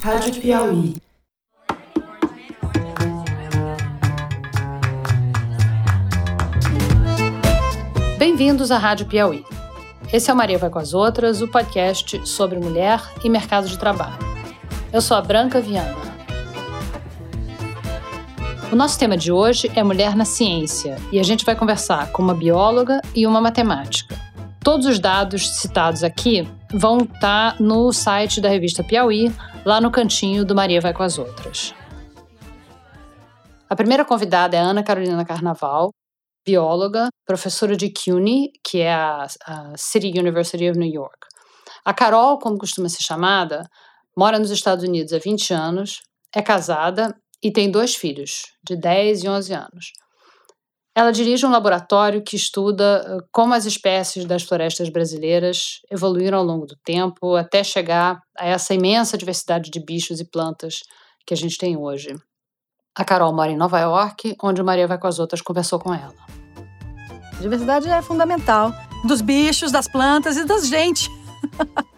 Rádio Piauí. Bem-vindos à Rádio Piauí. Esse é o Maria Vai com as Outras, o podcast sobre mulher e mercado de trabalho. Eu sou a Branca Viana. O nosso tema de hoje é Mulher na Ciência e a gente vai conversar com uma bióloga e uma matemática. Todos os dados citados aqui vão estar no site da revista Piauí, lá no cantinho do Maria Vai com as Outras. A primeira convidada é Ana Carolina Carnaval, bióloga, professora de CUNY, que é a, a City University of New York. A Carol, como costuma ser chamada, mora nos Estados Unidos há 20 anos, é casada e tem dois filhos, de 10 e 11 anos. Ela dirige um laboratório que estuda eh, como as espécies das florestas brasileiras evoluíram ao longo do tempo até chegar a essa imensa diversidade de bichos e plantas que a gente tem hoje. A Carol mora em Nova York, onde Maria vai com as outras conversou com ela. A diversidade é fundamental dos bichos, das plantas e das gente.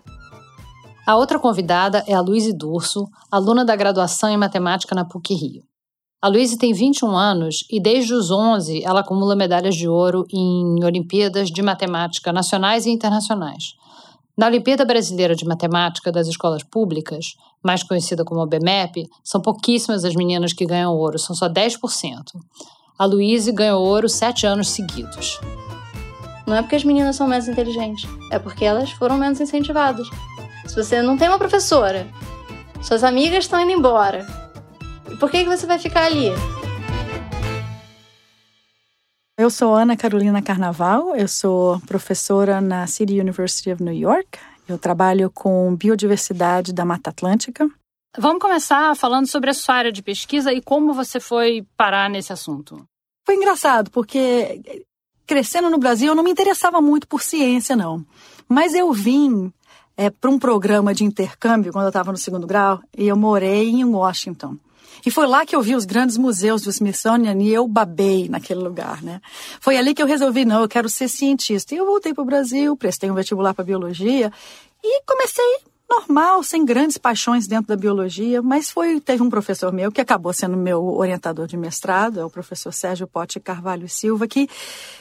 a outra convidada é a Luíse Durso, aluna da graduação em matemática na PUC Rio. A Luíse tem 21 anos e desde os 11 ela acumula medalhas de ouro em Olimpíadas de Matemática nacionais e internacionais. Na Olimpíada Brasileira de Matemática das Escolas Públicas, mais conhecida como BMEP, são pouquíssimas as meninas que ganham ouro, são só 10%. A Luíse ganhou ouro sete anos seguidos. Não é porque as meninas são menos inteligentes, é porque elas foram menos incentivadas. Se você não tem uma professora, suas amigas estão indo embora, por que, que você vai ficar ali? Eu sou Ana Carolina Carnaval, eu sou professora na City University of New York. Eu trabalho com biodiversidade da Mata Atlântica. Vamos começar falando sobre a sua área de pesquisa e como você foi parar nesse assunto. Foi engraçado, porque crescendo no Brasil eu não me interessava muito por ciência, não. Mas eu vim é, para um programa de intercâmbio quando eu estava no segundo grau e eu morei em Washington. E foi lá que eu vi os grandes museus do Smithsonian e eu babei naquele lugar, né? Foi ali que eu resolvi, não, eu quero ser cientista. E eu voltei para o Brasil, prestei um vestibular para biologia e comecei normal, sem grandes paixões dentro da biologia, mas foi teve um professor meu que acabou sendo meu orientador de mestrado, é o professor Sérgio Pote Carvalho Silva, que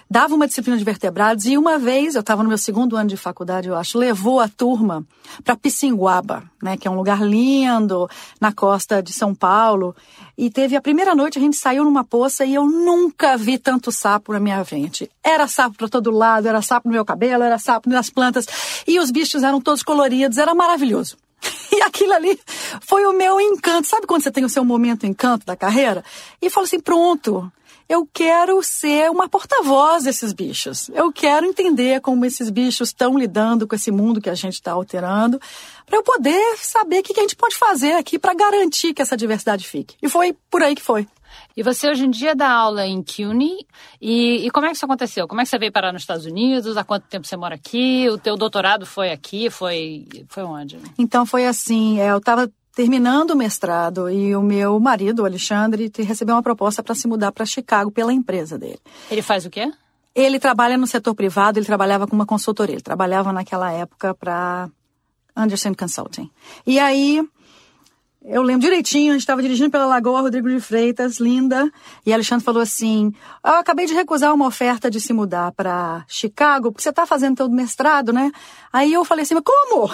dava uma disciplina de vertebrados e uma vez, eu estava no meu segundo ano de faculdade, eu acho, levou a turma para Pissinguaba, né, que é um lugar lindo na costa de São Paulo, e teve a primeira noite a gente saiu numa poça e eu nunca vi tanto sapo na minha frente. Era sapo para todo lado, era sapo no meu cabelo, era sapo nas plantas, e os bichos eram todos coloridos, era maravilhoso. E aquilo ali foi o meu encanto. Sabe quando você tem o seu momento encanto da carreira? E falo assim: pronto, eu quero ser uma porta-voz desses bichos. Eu quero entender como esses bichos estão lidando com esse mundo que a gente está alterando, para eu poder saber o que a gente pode fazer aqui para garantir que essa diversidade fique. E foi por aí que foi. E você hoje em dia dá aula em CUNY. E, e, como é que isso aconteceu? Como é que você veio parar nos Estados Unidos? Há quanto tempo você mora aqui? O teu doutorado foi aqui? Foi, foi onde? Então foi assim, é, eu estava terminando o mestrado e o meu marido, o Alexandre, recebeu uma proposta para se mudar para Chicago pela empresa dele. Ele faz o quê? Ele trabalha no setor privado, ele trabalhava com uma consultoria, ele trabalhava naquela época para Anderson Consulting. E aí, eu lembro direitinho, a gente estava dirigindo pela Lagoa Rodrigo de Freitas, linda, e Alexandre falou assim: Eu acabei de recusar uma oferta de se mudar para Chicago, porque você está fazendo todo mestrado, né? Aí eu falei assim: Mas como?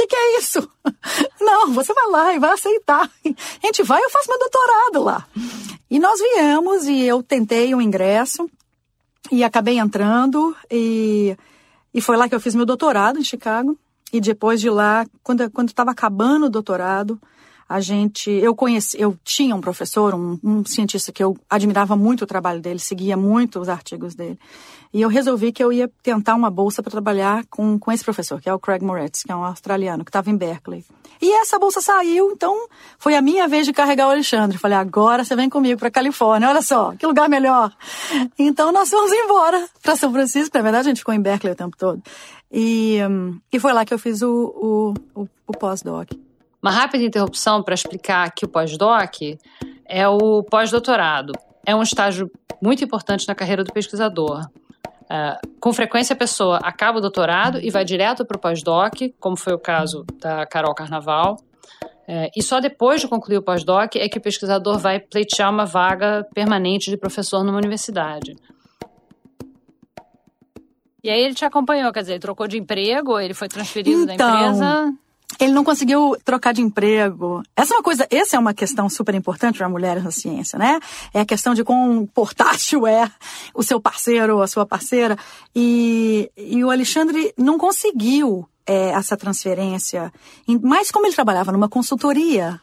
Que, que é isso? Não, você vai lá e vai aceitar. A gente vai, eu faço meu doutorado lá. E nós viemos e eu tentei um ingresso e acabei entrando e, e foi lá que eu fiz meu doutorado em Chicago. E depois de lá, quando estava acabando o doutorado, a gente, eu conheci, eu tinha um professor, um, um, cientista que eu admirava muito o trabalho dele, seguia muito os artigos dele. E eu resolvi que eu ia tentar uma bolsa para trabalhar com, com esse professor, que é o Craig Moretz, que é um australiano, que estava em Berkeley. E essa bolsa saiu, então foi a minha vez de carregar o Alexandre. Falei, agora você vem comigo para Califórnia, olha só, que lugar melhor. Então nós fomos embora para São Francisco, na verdade a gente ficou em Berkeley o tempo todo. E, um, e foi lá que eu fiz o, o, o pós-doc. Uma rápida interrupção para explicar que o pós-doc é o pós-doutorado. É um estágio muito importante na carreira do pesquisador. Uh, com frequência a pessoa acaba o doutorado e vai direto para o pós-doc, como foi o caso da Carol Carnaval. Uh, e só depois de concluir o pós-doc é que o pesquisador vai pleitear uma vaga permanente de professor numa universidade. E aí ele te acompanhou, quer dizer, ele trocou de emprego, ele foi transferido então, da empresa? Ele não conseguiu trocar de emprego. Essa é uma coisa, essa é uma questão super importante para mulheres na ciência, né? É a questão de quão portátil é o seu parceiro ou a sua parceira. E, e o Alexandre não conseguiu é, essa transferência. Mas como ele trabalhava numa consultoria,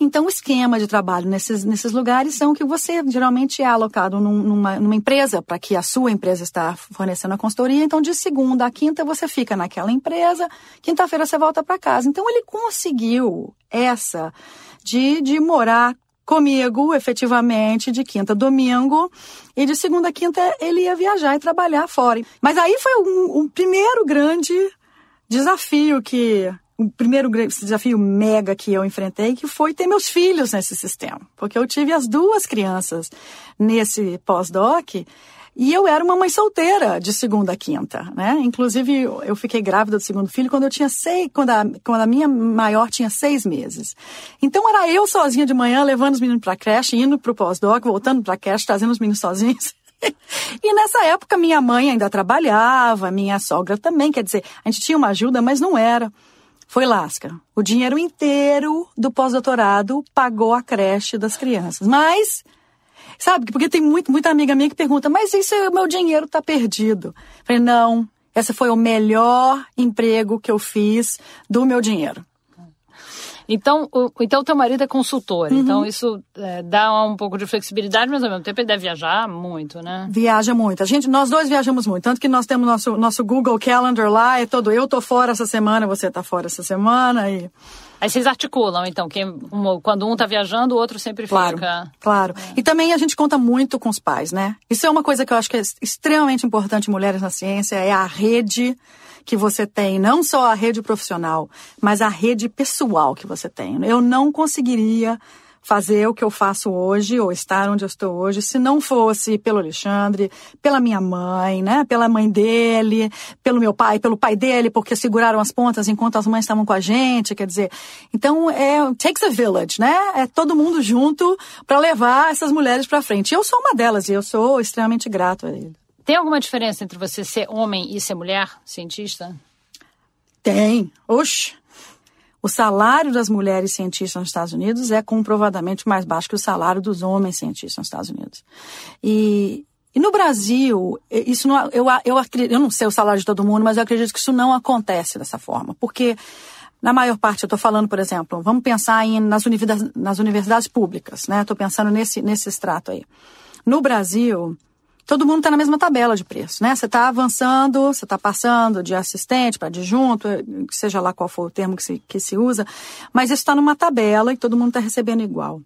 então, o esquema de trabalho nesses, nesses lugares são que você geralmente é alocado num, numa, numa empresa, para que a sua empresa está fornecendo a consultoria. Então, de segunda a quinta, você fica naquela empresa, quinta-feira você volta para casa. Então, ele conseguiu essa de, de morar comigo, efetivamente, de quinta a domingo, e de segunda a quinta ele ia viajar e trabalhar fora. Mas aí foi um, um primeiro grande desafio que o primeiro desafio mega que eu enfrentei, que foi ter meus filhos nesse sistema. Porque eu tive as duas crianças nesse pós-doc e eu era uma mãe solteira de segunda a quinta, né? Inclusive, eu fiquei grávida do segundo filho quando eu tinha seis, quando a, quando a minha maior tinha seis meses. Então era eu sozinha de manhã, levando os meninos para creche, indo para o pós-doc, voltando para creche, trazendo os meninos sozinhos. E nessa época minha mãe ainda trabalhava, minha sogra também, quer dizer, a gente tinha uma ajuda, mas não era foi lasca. O dinheiro inteiro do pós-doutorado pagou a creche das crianças. Mas, sabe, porque tem muito, muita amiga minha que pergunta, mas isso, o meu dinheiro está perdido. Falei, não, esse foi o melhor emprego que eu fiz do meu dinheiro. Então, o, então teu marido é consultor, uhum. então isso é, dá um pouco de flexibilidade, mas ao mesmo tempo ele deve viajar muito, né? Viaja muito. A gente, nós dois viajamos muito, tanto que nós temos nosso nosso Google Calendar lá, é todo eu tô fora essa semana, você tá fora essa semana e Aí vocês articulam, então, quem, um, quando um tá viajando, o outro sempre claro, fica. Claro. É. E também a gente conta muito com os pais, né? Isso é uma coisa que eu acho que é extremamente importante mulheres na ciência, é a rede que você tem, não só a rede profissional, mas a rede pessoal que você tem. Eu não conseguiria fazer o que eu faço hoje ou estar onde eu estou hoje se não fosse pelo Alexandre, pela minha mãe, né, pela mãe dele, pelo meu pai, pelo pai dele, porque seguraram as pontas enquanto as mães estavam com a gente, quer dizer, então é takes a village, né? É todo mundo junto para levar essas mulheres para frente. E eu sou uma delas e eu sou extremamente grato a ele. Tem alguma diferença entre você ser homem e ser mulher, cientista? Tem. Oxe. O salário das mulheres cientistas nos Estados Unidos é comprovadamente mais baixo que o salário dos homens cientistas nos Estados Unidos. E, e no Brasil, isso não, eu, eu, eu não sei o salário de todo mundo, mas eu acredito que isso não acontece dessa forma. Porque, na maior parte, eu estou falando, por exemplo, vamos pensar em, nas, universidades, nas universidades públicas, né? Estou pensando nesse, nesse extrato aí. No Brasil, todo mundo está na mesma tabela de preço, né? Você está avançando, você está passando de assistente para adjunto, seja lá qual for o termo que se, que se usa, mas isso está numa tabela e todo mundo está recebendo igual.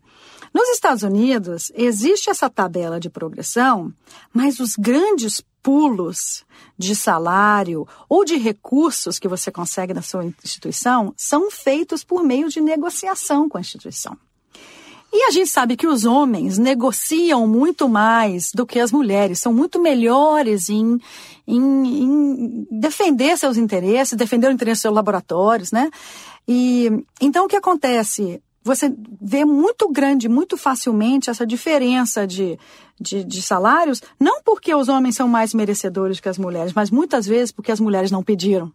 Nos Estados Unidos, existe essa tabela de progressão, mas os grandes pulos de salário ou de recursos que você consegue na sua instituição são feitos por meio de negociação com a instituição. E a gente sabe que os homens negociam muito mais do que as mulheres, são muito melhores em, em, em defender seus interesses, defender o interesse dos seus laboratórios, né? E então o que acontece? Você vê muito grande, muito facilmente essa diferença de, de, de, salários, não porque os homens são mais merecedores que as mulheres, mas muitas vezes porque as mulheres não pediram,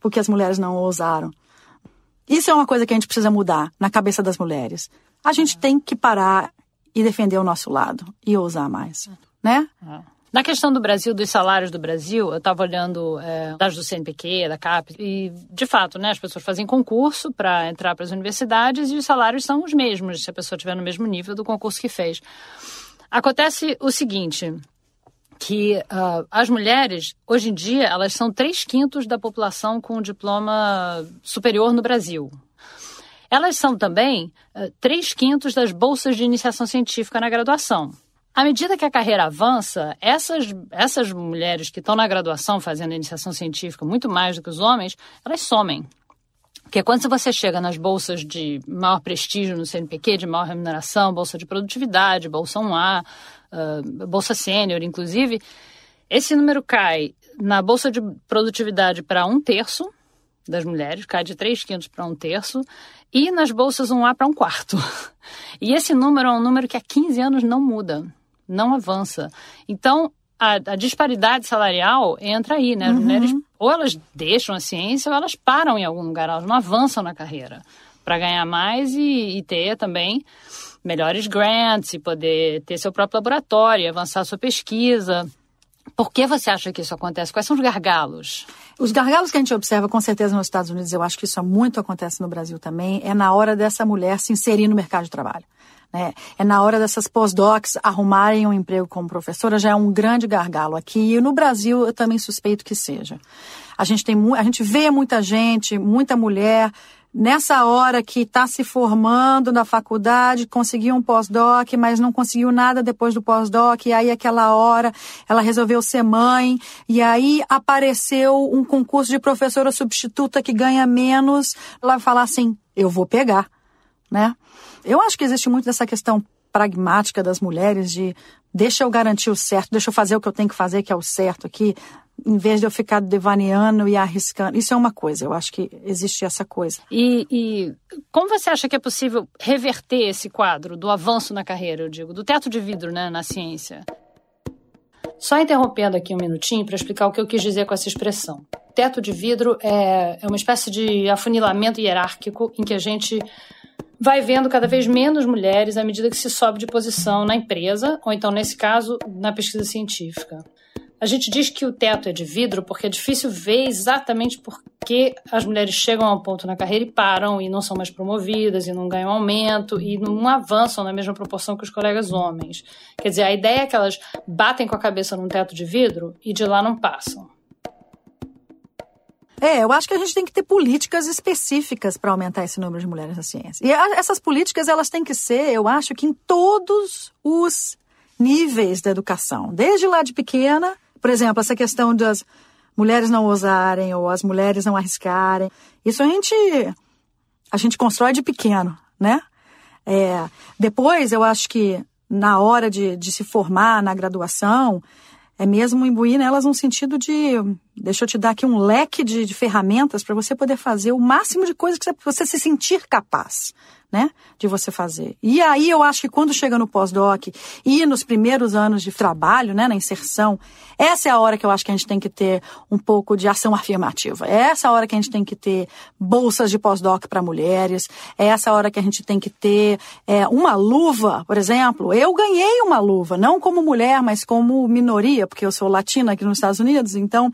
porque as mulheres não ousaram. Isso é uma coisa que a gente precisa mudar na cabeça das mulheres a gente tem que parar e defender o nosso lado e ousar mais, né? Na questão do Brasil, dos salários do Brasil, eu estava olhando é, dados do CNPq, da CAP, e de fato, né, as pessoas fazem concurso para entrar para as universidades e os salários são os mesmos, se a pessoa estiver no mesmo nível do concurso que fez. Acontece o seguinte, que uh, as mulheres, hoje em dia, elas são três quintos da população com diploma superior no Brasil. Elas são também uh, três quintos das bolsas de iniciação científica na graduação. À medida que a carreira avança, essas, essas mulheres que estão na graduação fazendo iniciação científica muito mais do que os homens, elas somem. Porque quando você chega nas bolsas de maior prestígio no CNPq, de maior remuneração, bolsa de produtividade, bolsa 1A, uh, bolsa sênior, inclusive, Esse número cai na bolsa de produtividade para um terço das mulheres, cai de 3 quintos para um terço, e nas bolsas 1A para um quarto. E esse número é um número que há 15 anos não muda, não avança. Então, a, a disparidade salarial entra aí, né? As uhum. mulheres ou elas deixam a ciência ou elas param em algum lugar, elas não avançam na carreira para ganhar mais e, e ter também melhores grants e poder ter seu próprio laboratório, avançar sua pesquisa. Por que você acha que isso acontece? Quais são os gargalos? Os gargalos que a gente observa, com certeza, nos Estados Unidos, eu acho que isso muito acontece no Brasil também, é na hora dessa mulher se inserir no mercado de trabalho. Né? É na hora dessas pós-docs arrumarem um emprego como professora, já é um grande gargalo aqui. E no Brasil, eu também suspeito que seja. A gente, tem, a gente vê muita gente, muita mulher nessa hora que está se formando na faculdade, conseguiu um pós-doc, mas não conseguiu nada depois do pós-doc, e aí aquela hora ela resolveu ser mãe, e aí apareceu um concurso de professora substituta que ganha menos, ela falar assim, eu vou pegar, né? Eu acho que existe muito dessa questão pragmática das mulheres de deixa eu garantir o certo, deixa eu fazer o que eu tenho que fazer, que é o certo aqui, em vez de eu ficar devaneando e arriscando. Isso é uma coisa, eu acho que existe essa coisa. E, e, como você acha que é possível reverter esse quadro do avanço na carreira, eu digo, do teto de vidro né, na ciência? Só interrompendo aqui um minutinho para explicar o que eu quis dizer com essa expressão. Teto de vidro é, é uma espécie de afunilamento hierárquico em que a gente vai vendo cada vez menos mulheres à medida que se sobe de posição na empresa, ou então, nesse caso, na pesquisa científica. A gente diz que o teto é de vidro porque é difícil ver exatamente por que as mulheres chegam a um ponto na carreira e param e não são mais promovidas e não ganham aumento e não avançam na mesma proporção que os colegas homens. Quer dizer, a ideia é que elas batem com a cabeça num teto de vidro e de lá não passam. É, eu acho que a gente tem que ter políticas específicas para aumentar esse número de mulheres na ciência. E essas políticas, elas têm que ser, eu acho que em todos os níveis da educação, desde lá de pequena por exemplo, essa questão das mulheres não ousarem ou as mulheres não arriscarem. Isso a gente, a gente constrói de pequeno, né? É, depois, eu acho que na hora de, de se formar na graduação, é mesmo imbuir nelas um sentido de. Deixa eu te dar aqui um leque de, de ferramentas para você poder fazer o máximo de coisas que você se sentir capaz né, de você fazer. E aí eu acho que quando chega no pós-doc e nos primeiros anos de trabalho, né, na inserção, essa é a hora que eu acho que a gente tem que ter um pouco de ação afirmativa. É essa a hora que a gente tem que ter bolsas de pós-doc para mulheres. É essa a hora que a gente tem que ter é, uma luva, por exemplo. Eu ganhei uma luva, não como mulher, mas como minoria, porque eu sou latina aqui nos Estados Unidos. Então,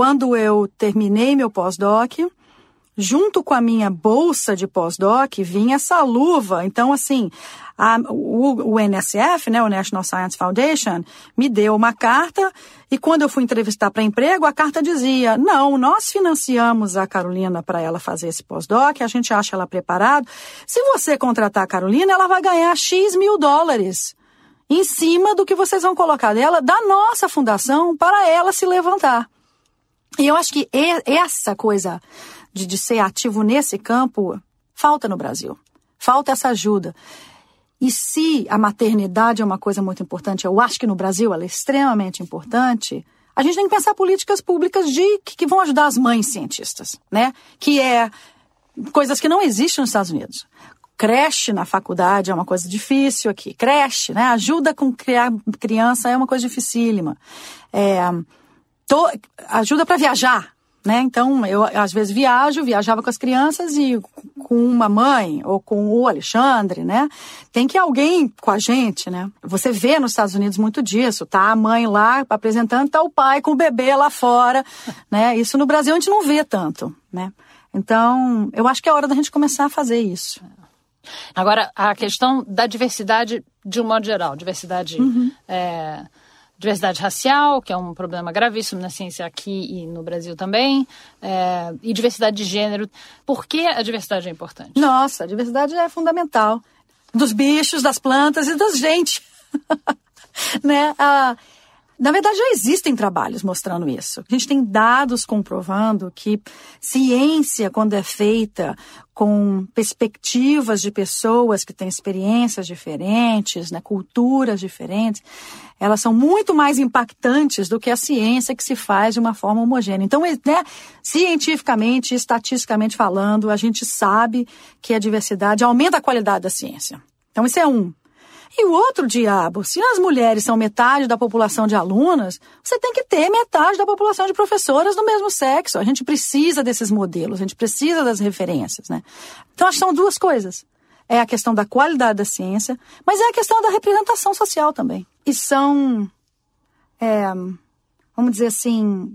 quando eu terminei meu pós-doc, junto com a minha bolsa de pós-doc vinha essa luva. Então, assim, a, o, o, NSF, né, o National Science Foundation, me deu uma carta e quando eu fui entrevistar para emprego, a carta dizia: não, nós financiamos a Carolina para ela fazer esse pós-doc, a gente acha ela preparada. Se você contratar a Carolina, ela vai ganhar X mil dólares em cima do que vocês vão colocar dela da nossa fundação para ela se levantar. E eu acho que essa coisa de, de ser ativo nesse campo, falta no Brasil. Falta essa ajuda. E se a maternidade é uma coisa muito importante, eu acho que no Brasil ela é extremamente importante, a gente tem que pensar políticas públicas de que, que vão ajudar as mães cientistas, né? Que é coisas que não existem nos Estados Unidos. Creche na faculdade é uma coisa difícil aqui. Creche, né? Ajuda com criar criança é uma coisa dificílima. É, to, ajuda para viajar né? Então, eu às vezes viajo, viajava com as crianças e com uma mãe ou com o Alexandre, né? Tem que alguém com a gente, né? Você vê nos Estados Unidos muito disso, tá? A mãe lá apresentando, tá o pai com o bebê lá fora, né? Isso no Brasil a gente não vê tanto, né? Então, eu acho que é hora da gente começar a fazer isso. Agora, a questão da diversidade de um modo geral, diversidade uhum. é, diversidade racial, que é um problema gravíssimo na ciência aqui e no Brasil também, é, e diversidade de gênero. Por que a diversidade é importante? Nossa, a diversidade é fundamental. Dos bichos, das plantas e das gente. né? Ah, Na verdade, já existem trabalhos mostrando isso. A gente tem dados comprovando que ciência, quando é feita com perspectivas de pessoas que têm experiências diferentes, né, culturas diferentes, elas são muito mais impactantes do que a ciência que se faz de uma forma homogênea. Então, né, cientificamente, estatisticamente falando, a gente sabe que a diversidade aumenta a qualidade da ciência. Então, isso é um. E o outro diabo, se as mulheres são metade da população de alunas, você tem que ter metade da população de professoras do mesmo sexo. A gente precisa desses modelos, a gente precisa das referências, né? Então, acho que são duas coisas. É a questão da qualidade da ciência, mas é a questão da representação social também. E são, é, vamos dizer assim,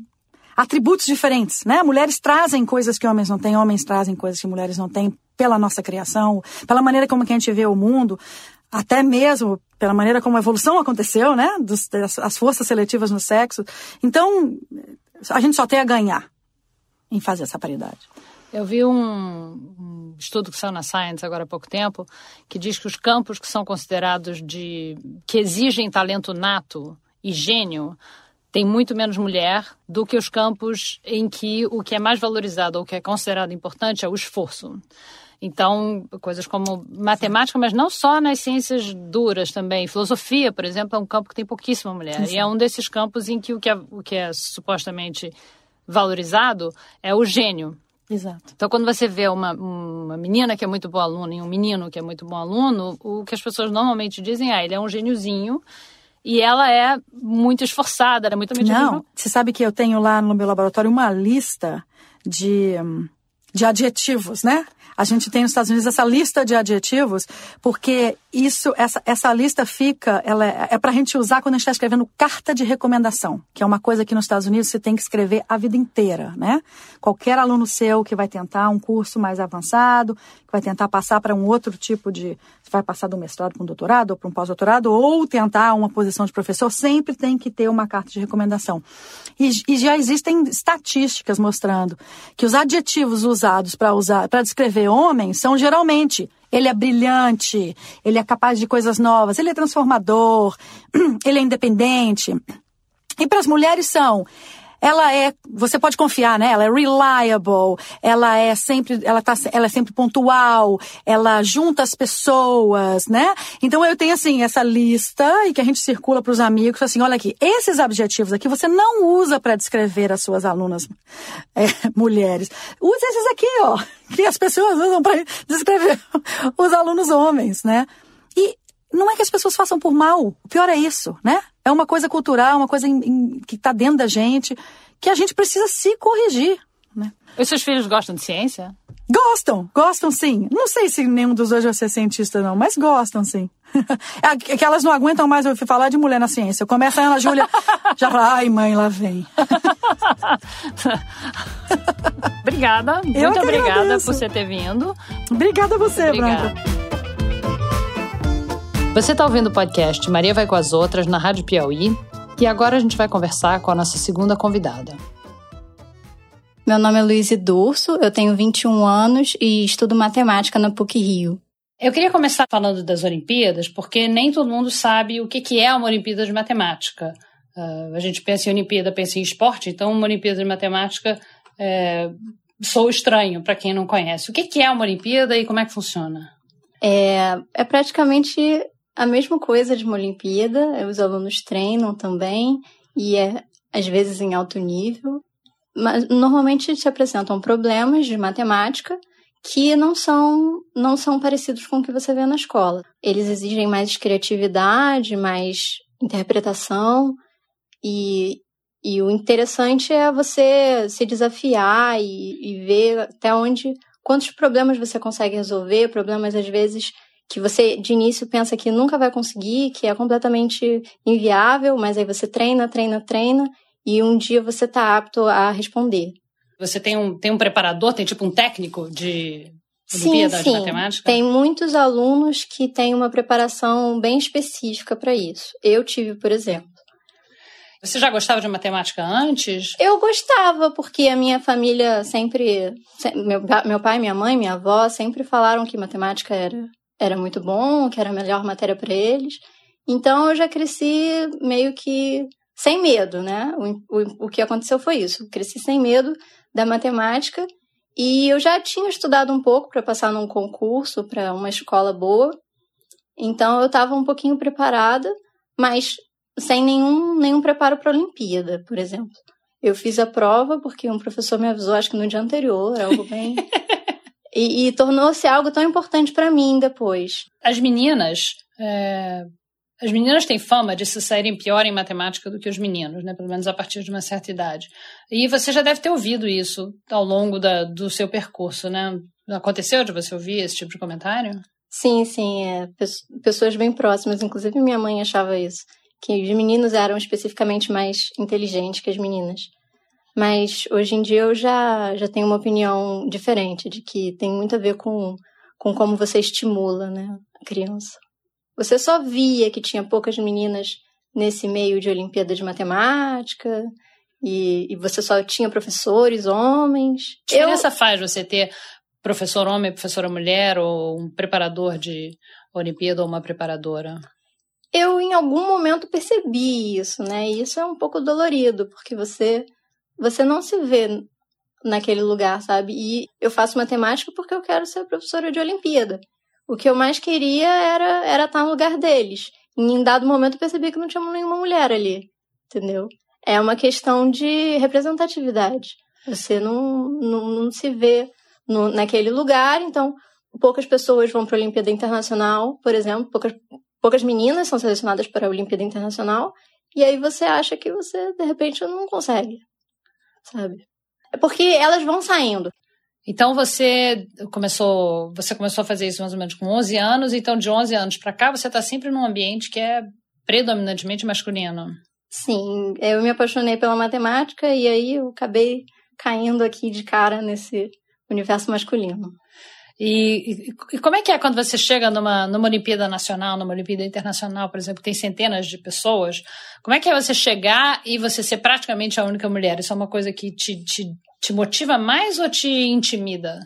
atributos diferentes, né? Mulheres trazem coisas que homens não têm, homens trazem coisas que mulheres não têm pela nossa criação, pela maneira como que a gente vê o mundo até mesmo pela maneira como a evolução aconteceu, né? Dos, das, as forças seletivas no sexo. Então, a gente só tem a ganhar em fazer essa paridade. Eu vi um, um, estudo que saiu na Science agora há pouco tempo que diz que os campos que são considerados de que exigem talento nato e gênio tem muito menos mulher do que os campos em que o que é mais valorizado ou o que é considerado importante é o esforço. Então, coisas como matemática, mas não só nas ciências duras também. Filosofia, por exemplo, é um campo que tem pouquíssima mulher. Exato. E é um desses campos em que o que é, o que é supostamente valorizado é o gênio. Exato. Então, quando você vê uma, uma menina que é muito boa aluna e um menino que é muito bom aluno, o que as pessoas normalmente dizem é: ah, ele é um gêniozinho e ela é muito esforçada, ela é muito Não, você sabe que eu tenho lá no meu laboratório uma lista de, de adjetivos, né? A gente tem nos Estados Unidos essa lista de adjetivos, porque isso, essa, essa lista fica, ela é, é para a gente usar quando a gente está escrevendo carta de recomendação, que é uma coisa que nos Estados Unidos você tem que escrever a vida inteira, né? Qualquer aluno seu que vai tentar um curso mais avançado, que vai tentar passar para um outro tipo de, vai passar do mestrado para um doutorado ou para um pós-doutorado, ou tentar uma posição de professor, sempre tem que ter uma carta de recomendação. E, e já existem estatísticas mostrando que os adjetivos usados para usar, para descrever homem são geralmente ele é brilhante, ele é capaz de coisas novas, ele é transformador, ele é independente. E para as mulheres são ela é, você pode confiar, né? Ela é reliable, ela é sempre, ela tá, ela é sempre pontual, ela junta as pessoas, né? Então eu tenho assim essa lista e que a gente circula para os amigos, assim, olha aqui, esses objetivos aqui você não usa para descrever as suas alunas é, mulheres, use esses aqui, ó, que as pessoas usam para descrever os alunos homens, né? E não é que as pessoas façam por mal, o pior é isso, né? É uma coisa cultural, uma coisa em, em, que está dentro da gente, que a gente precisa se corrigir. Né? Os seus filhos gostam de ciência? Gostam, gostam sim. Não sei se nenhum dos dois vai ser cientista, não, mas gostam sim. é que elas não aguentam mais ouvir falar de mulher na ciência. Começa a Ana Júlia, já fala, ai mãe, lá vem. obrigada, Eu muito obrigada agradeço. por você ter vindo. Obrigada a você, Branca. Você está ouvindo o podcast Maria Vai com as Outras na Rádio Piauí e agora a gente vai conversar com a nossa segunda convidada. Meu nome é Luísa Durso, eu tenho 21 anos e estudo matemática na PUC Rio. Eu queria começar falando das Olimpíadas, porque nem todo mundo sabe o que é uma Olimpíada de Matemática. Uh, a gente pensa em Olimpíada, pensa em esporte, então uma Olimpíada de Matemática é, sou estranho para quem não conhece. O que é uma Olimpíada e como é que funciona? É, é praticamente a mesma coisa de uma Olimpíada, os alunos treinam também, e é às vezes em alto nível, mas normalmente se apresentam problemas de matemática que não são não são parecidos com o que você vê na escola. Eles exigem mais criatividade, mais interpretação e, e o interessante é você se desafiar e, e ver até onde quantos problemas você consegue resolver, problemas às vezes que você de início pensa que nunca vai conseguir, que é completamente inviável, mas aí você treina, treina, treina e um dia você está apto a responder. Você tem um, tem um preparador, tem tipo um técnico de Olimpíada sim, sim. de Matemática? Tem muitos alunos que têm uma preparação bem específica para isso. Eu tive, por exemplo. Você já gostava de matemática antes? Eu gostava, porque a minha família sempre. Meu, meu pai, minha mãe, minha avó sempre falaram que matemática era era muito bom, que era a melhor matéria para eles. Então eu já cresci meio que sem medo, né? O, o, o que aconteceu foi isso. Eu cresci sem medo da matemática e eu já tinha estudado um pouco para passar num concurso para uma escola boa. Então eu estava um pouquinho preparada, mas sem nenhum, nenhum preparo para a Olimpíada, por exemplo. Eu fiz a prova porque um professor me avisou, acho que no dia anterior, algo bem. e, e tornou-se algo tão importante para mim depois. As meninas. É... As meninas têm fama de se saírem pior em matemática do que os meninos, né? Pelo menos a partir de uma certa idade. E você já deve ter ouvido isso ao longo da, do seu percurso, né? Aconteceu de você ouvir esse tipo de comentário? Sim, sim. É. Pessoas bem próximas, inclusive minha mãe achava isso que os meninos eram especificamente mais inteligentes que as meninas. Mas hoje em dia eu já, já tenho uma opinião diferente, de que tem muito a ver com, com como você estimula né, a criança. Você só via que tinha poucas meninas nesse meio de Olimpíada de Matemática, e, e você só tinha professores homens. Que diferença eu... faz você ter professor homem, professora mulher, ou um preparador de Olimpíada ou uma preparadora? eu em algum momento percebi isso, né? E isso é um pouco dolorido, porque você você não se vê naquele lugar, sabe? E eu faço matemática porque eu quero ser professora de Olimpíada. O que eu mais queria era era estar no lugar deles. E em dado momento eu percebi que não tinha nenhuma mulher ali, entendeu? É uma questão de representatividade. Você não, não, não se vê no, naquele lugar, então poucas pessoas vão para a Olimpíada Internacional, por exemplo, poucas poucas meninas são selecionadas para a Olimpíada Internacional, e aí você acha que você, de repente, não consegue, sabe? É porque elas vão saindo. Então você começou, você começou a fazer isso mais ou menos com 11 anos, então de 11 anos para cá você está sempre num ambiente que é predominantemente masculino. Sim, eu me apaixonei pela matemática e aí eu acabei caindo aqui de cara nesse universo masculino. E, e, como é que é quando você chega numa, numa Olimpíada Nacional, numa Olimpíada Internacional, por exemplo, que tem centenas de pessoas? Como é que é você chegar e você ser praticamente a única mulher? Isso é uma coisa que te, te, te motiva mais ou te intimida?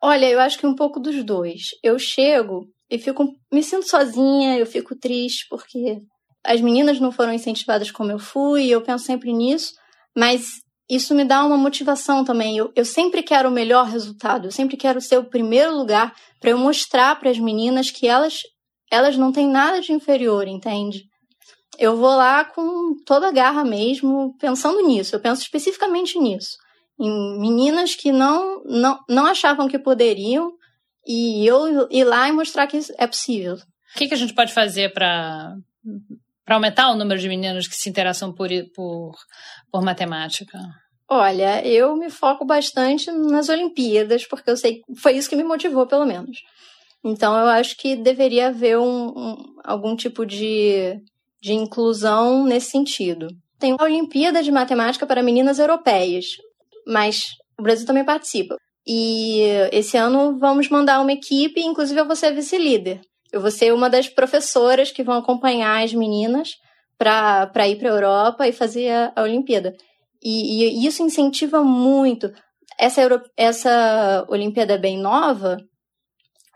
Olha, eu acho que um pouco dos dois. Eu chego e fico, me sinto sozinha, eu fico triste porque as meninas não foram incentivadas como eu fui, eu penso sempre nisso, mas isso me dá uma motivação também. Eu, eu sempre quero o melhor resultado, eu sempre quero ser o primeiro lugar para eu mostrar para as meninas que elas, elas não têm nada de inferior, entende? Eu vou lá com toda a garra mesmo, pensando nisso. Eu penso especificamente nisso. Em meninas que não, não, não achavam que poderiam e eu ir lá e mostrar que é possível. O que, que a gente pode fazer para para aumentar o número de meninos que se interessam por, por, por matemática? Olha, eu me foco bastante nas Olimpíadas, porque eu sei foi isso que me motivou, pelo menos. Então, eu acho que deveria haver um, um, algum tipo de, de inclusão nesse sentido. Tem a Olimpíada de Matemática para meninas europeias, mas o Brasil também participa. E esse ano vamos mandar uma equipe, inclusive eu vou ser vice-líder. Eu vou ser uma das professoras que vão acompanhar as meninas para ir para a Europa e fazer a, a Olimpíada. E, e, isso incentiva muito. Essa, Euro, essa Olimpíada é bem nova,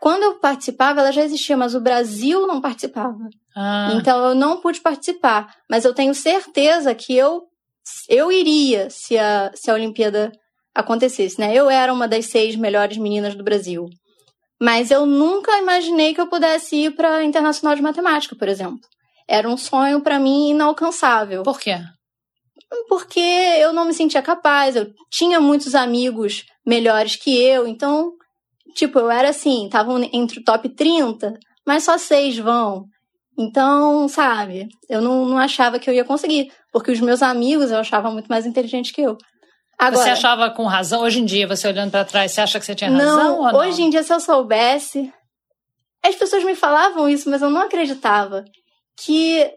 quando eu participava, ela já existia, mas o Brasil não participava. Ah. Então eu não pude participar. Mas eu tenho certeza que eu, eu iria se a, se a Olimpíada acontecesse. Né? Eu era uma das seis melhores meninas do Brasil. Mas eu nunca imaginei que eu pudesse ir para a Internacional de Matemática, por exemplo. Era um sonho para mim inalcançável. Por quê? Porque eu não me sentia capaz, eu tinha muitos amigos melhores que eu, então, tipo, eu era assim, estavam entre o top 30, mas só seis vão. Então, sabe, eu não, não achava que eu ia conseguir, porque os meus amigos eu achava muito mais inteligentes que eu. Agora, você achava com razão? Hoje em dia, você olhando para trás, você acha que você tinha razão não, ou não? Hoje em dia, se eu soubesse. As pessoas me falavam isso, mas eu não acreditava. Que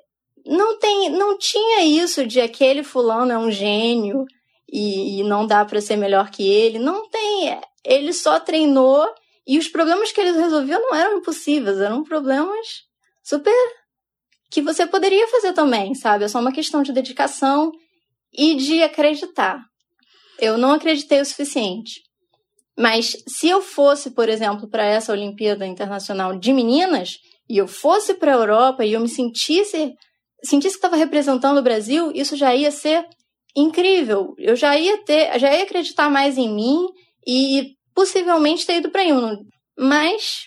não tem, não tinha isso de aquele fulano é um gênio e, e não dá para ser melhor que ele. Não tem. Ele só treinou e os problemas que ele resolveu não eram impossíveis, eram problemas super que você poderia fazer também, sabe? É só uma questão de dedicação e de acreditar eu não acreditei o suficiente. Mas se eu fosse, por exemplo, para essa Olimpíada Internacional de Meninas, e eu fosse para a Europa e eu me sentisse sentisse que estava representando o Brasil, isso já ia ser incrível. Eu já ia ter, já ia acreditar mais em mim e possivelmente ter ido para um. Mas,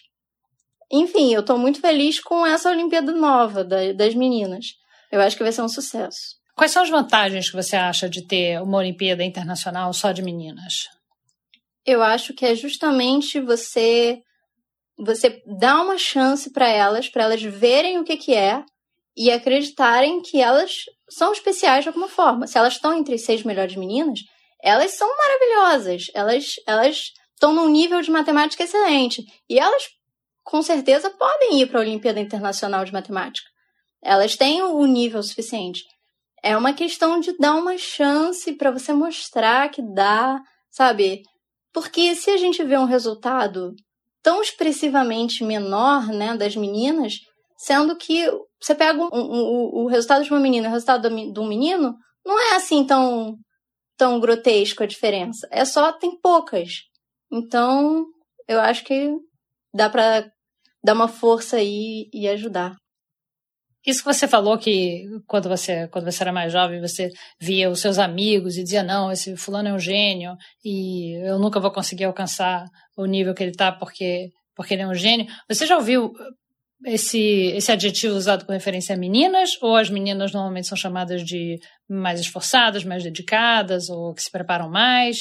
enfim, eu estou muito feliz com essa Olimpíada nova da, das meninas. Eu acho que vai ser um sucesso. Quais são as vantagens que você acha de ter uma Olimpíada Internacional só de meninas? Eu acho que é justamente você você dar uma chance para elas, para elas verem o que que é e acreditarem que elas são especiais de alguma forma. Se elas estão entre as seis melhores meninas, elas são maravilhosas. Elas elas estão num nível de matemática excelente e elas com certeza podem ir para a Olimpíada Internacional de Matemática. Elas têm o nível suficiente. É uma questão de dar uma chance para você mostrar que dá, sabe? Porque se a gente vê um resultado tão expressivamente menor, né, das meninas, sendo que você pega um, um, o resultado de uma menina e o resultado de um menino, não é assim tão, tão grotesco a diferença. É só, tem poucas. Então, eu acho que dá para dar uma força aí e ajudar. Isso que você falou que quando você, quando você era mais jovem, você via os seus amigos e dizia, não, esse fulano é um gênio e eu nunca vou conseguir alcançar o nível que ele está porque, porque ele é um gênio. Você já ouviu esse, esse adjetivo usado com referência a meninas ou as meninas normalmente são chamadas de mais esforçadas, mais dedicadas ou que se preparam mais?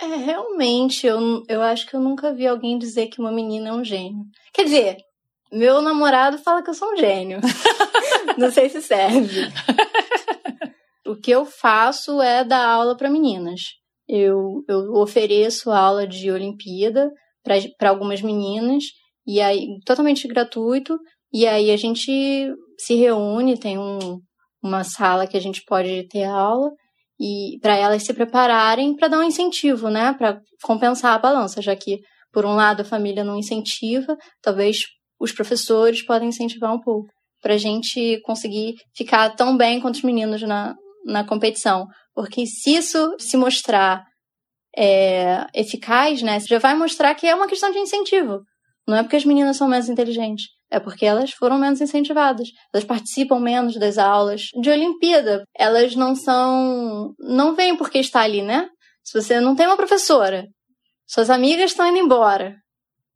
É, realmente, eu, eu acho que eu nunca vi alguém dizer que uma menina é um gênio. Quer dizer, meu namorado fala que eu sou um gênio. Não sei se serve. o que eu faço é dar aula para meninas. Eu, eu ofereço aula de Olimpíada para algumas meninas, e aí, totalmente gratuito, e aí a gente se reúne, tem um, uma sala que a gente pode ter aula, e para elas se prepararem para dar um incentivo, né, para compensar a balança, já que por um lado a família não incentiva, talvez os professores podem incentivar um pouco para a gente conseguir ficar tão bem quanto os meninos na, na competição. Porque se isso se mostrar é, eficaz, né, já vai mostrar que é uma questão de incentivo. Não é porque as meninas são menos inteligentes, é porque elas foram menos incentivadas. Elas participam menos das aulas de Olimpíada. Elas não são. Não vêm porque está ali, né? Se você não tem uma professora, suas amigas estão indo embora.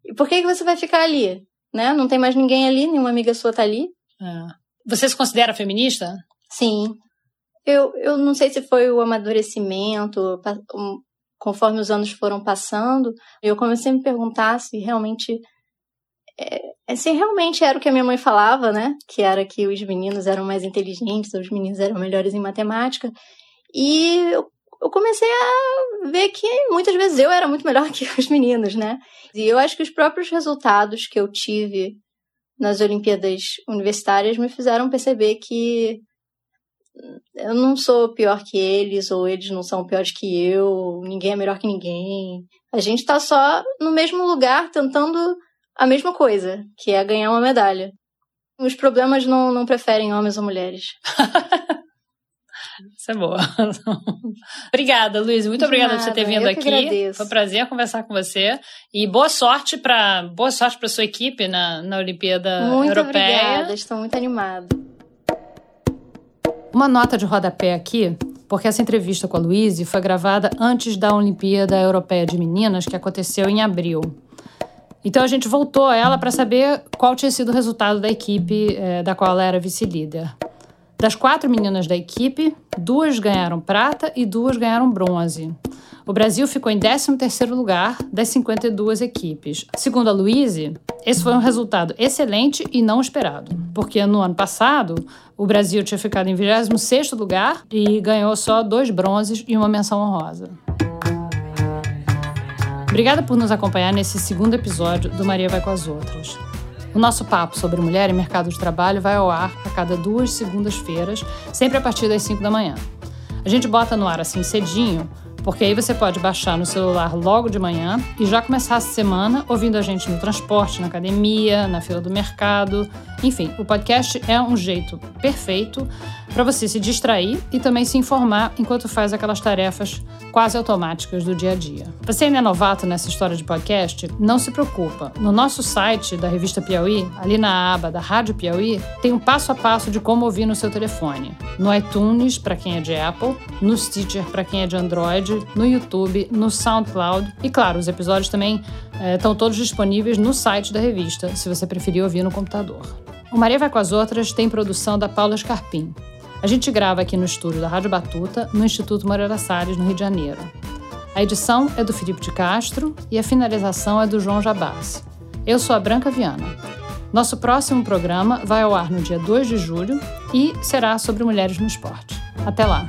E por que, que você vai ficar ali? Né? Não tem mais ninguém ali, nenhuma amiga sua tá ali. É. Você se considera feminista? Sim. Eu, eu não sei se foi o amadurecimento, conforme os anos foram passando, eu comecei a me perguntar se realmente é, se realmente era o que a minha mãe falava, né? Que era que os meninos eram mais inteligentes, os meninos eram melhores em matemática. E eu eu comecei a ver que muitas vezes eu era muito melhor que os meninos, né? E eu acho que os próprios resultados que eu tive nas Olimpíadas Universitárias me fizeram perceber que eu não sou pior que eles, ou eles não são piores que eu, ninguém é melhor que ninguém. A gente tá só no mesmo lugar tentando a mesma coisa, que é ganhar uma medalha. Os problemas não, não preferem homens ou mulheres. Isso é boa. obrigada, Luiz. Muito obrigada por você ter vindo aqui. Agradeço. Foi um prazer conversar com você. E boa sorte para boa sorte para sua equipe na, na Olimpíada muito Europeia. Obrigada, estou muito animada. Uma nota de rodapé aqui, porque essa entrevista com a Luíse foi gravada antes da Olimpíada Europeia de Meninas, que aconteceu em abril. Então a gente voltou a ela para saber qual tinha sido o resultado da equipe é, da qual ela era vice-líder. Das quatro meninas da equipe, duas ganharam prata e duas ganharam bronze. O Brasil ficou em 13º lugar das 52 equipes. Segundo a Luíse, esse foi um resultado excelente e não esperado, porque no ano passado o Brasil tinha ficado em 26º lugar e ganhou só dois bronzes e uma menção honrosa. Obrigada por nos acompanhar nesse segundo episódio do Maria Vai com as Outras. O nosso papo sobre mulher e mercado de trabalho vai ao ar a cada duas segundas-feiras, sempre a partir das 5 da manhã. A gente bota no ar assim cedinho, porque aí você pode baixar no celular logo de manhã e já começar a semana ouvindo a gente no transporte, na academia, na fila do mercado. Enfim, o podcast é um jeito perfeito para você se distrair e também se informar enquanto faz aquelas tarefas quase automáticas do dia a dia. Você ainda é novato nessa história de podcast? Não se preocupa. No nosso site da revista Piauí, ali na aba da Rádio Piauí, tem um passo a passo de como ouvir no seu telefone. No iTunes, para quem é de Apple, no Stitcher, para quem é de Android, no YouTube, no SoundCloud e, claro, os episódios também estão todos disponíveis no site da revista, se você preferir ouvir no computador. O Maria Vai com as Outras tem produção da Paula Scarpim. A gente grava aqui no estúdio da Rádio Batuta, no Instituto Moreira Salles, no Rio de Janeiro. A edição é do Felipe de Castro e a finalização é do João Jabás. Eu sou a Branca Viana. Nosso próximo programa vai ao ar no dia 2 de julho e será sobre mulheres no esporte. Até lá!